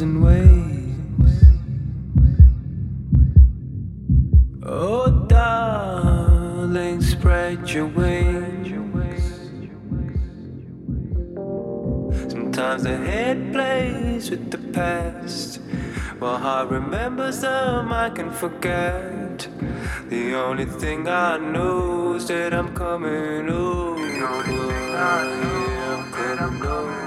ways ways. Oh, darling, spread your wings. Sometimes the head plays with the past. While heart remembers them, I can forget. The only thing I know is that I'm coming over. The only thing I know is that I'm coming over.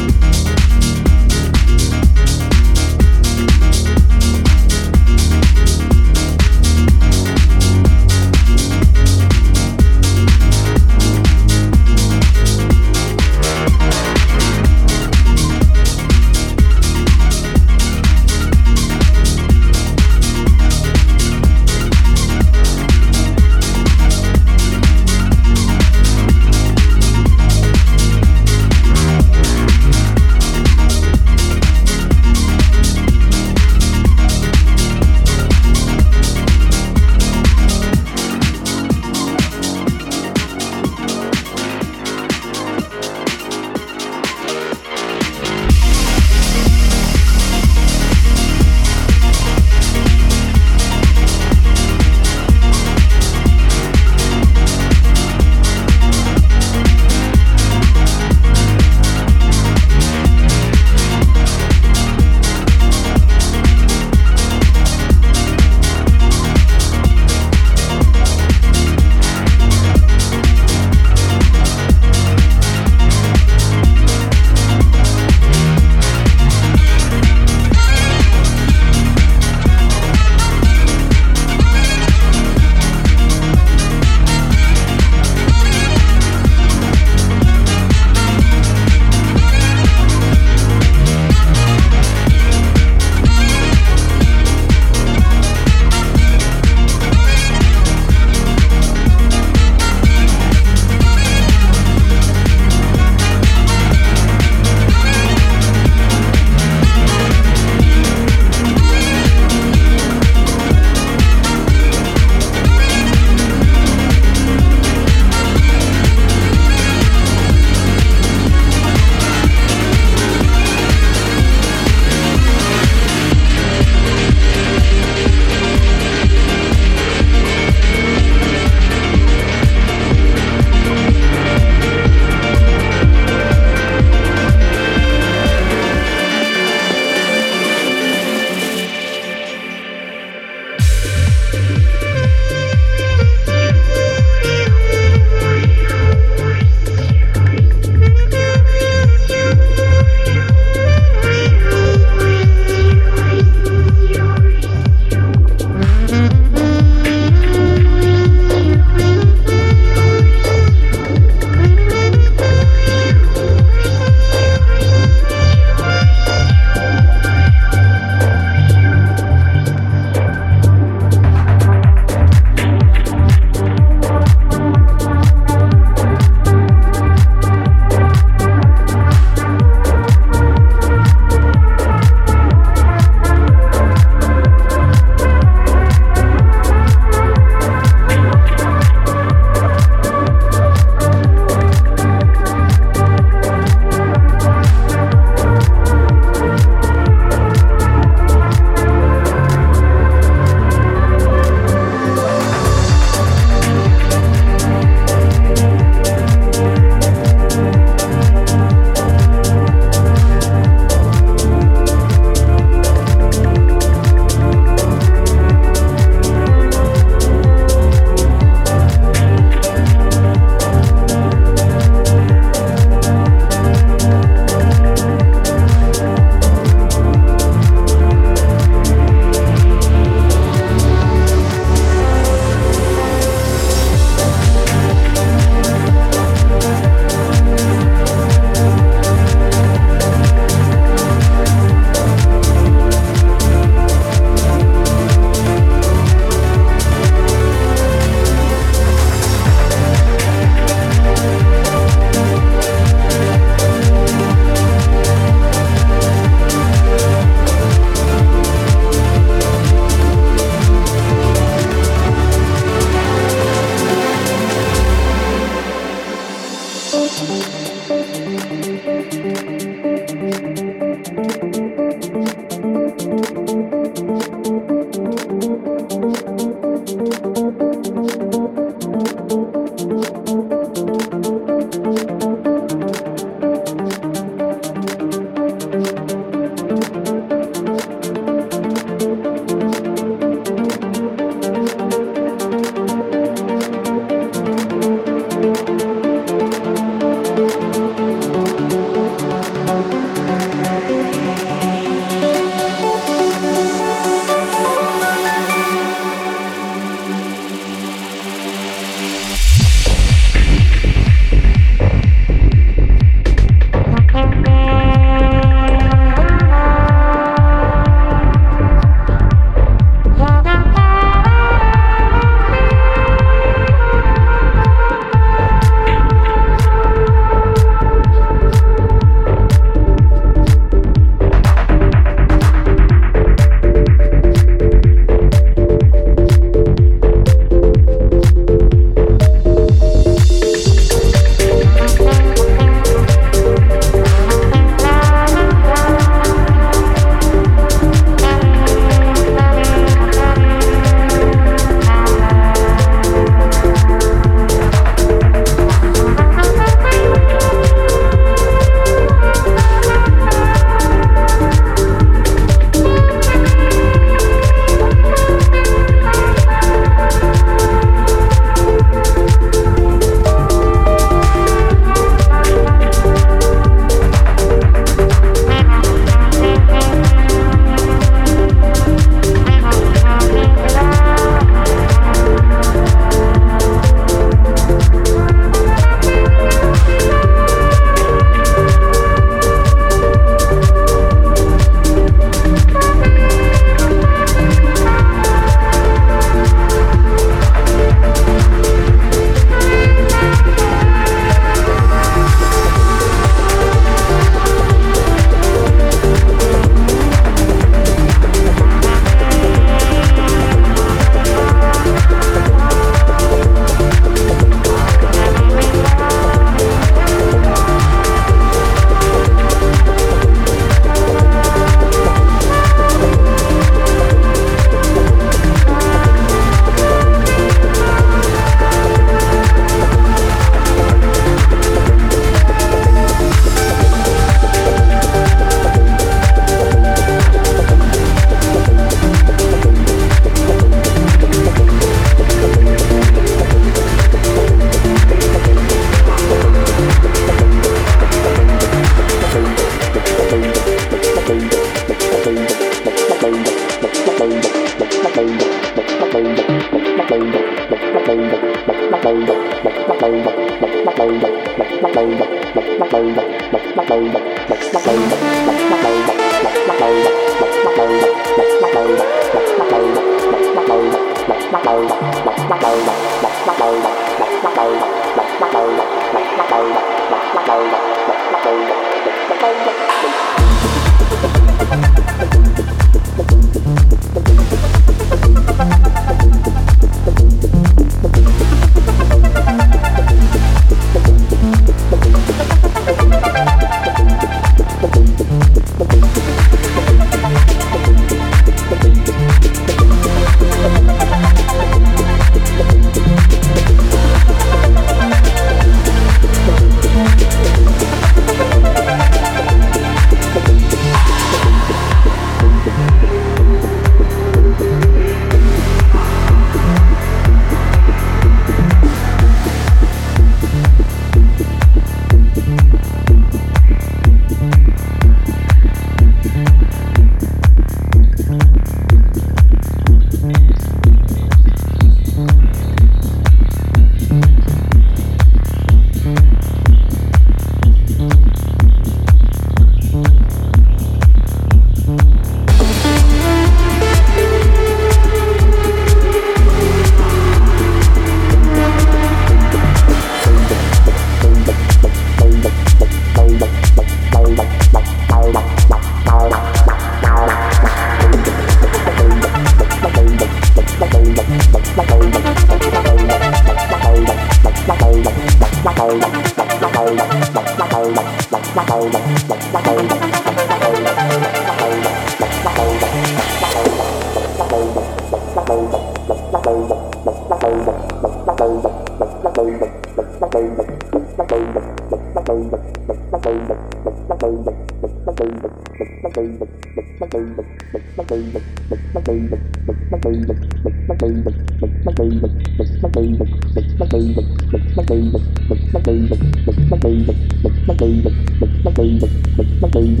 Thank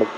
you.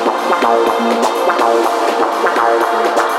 Thank you.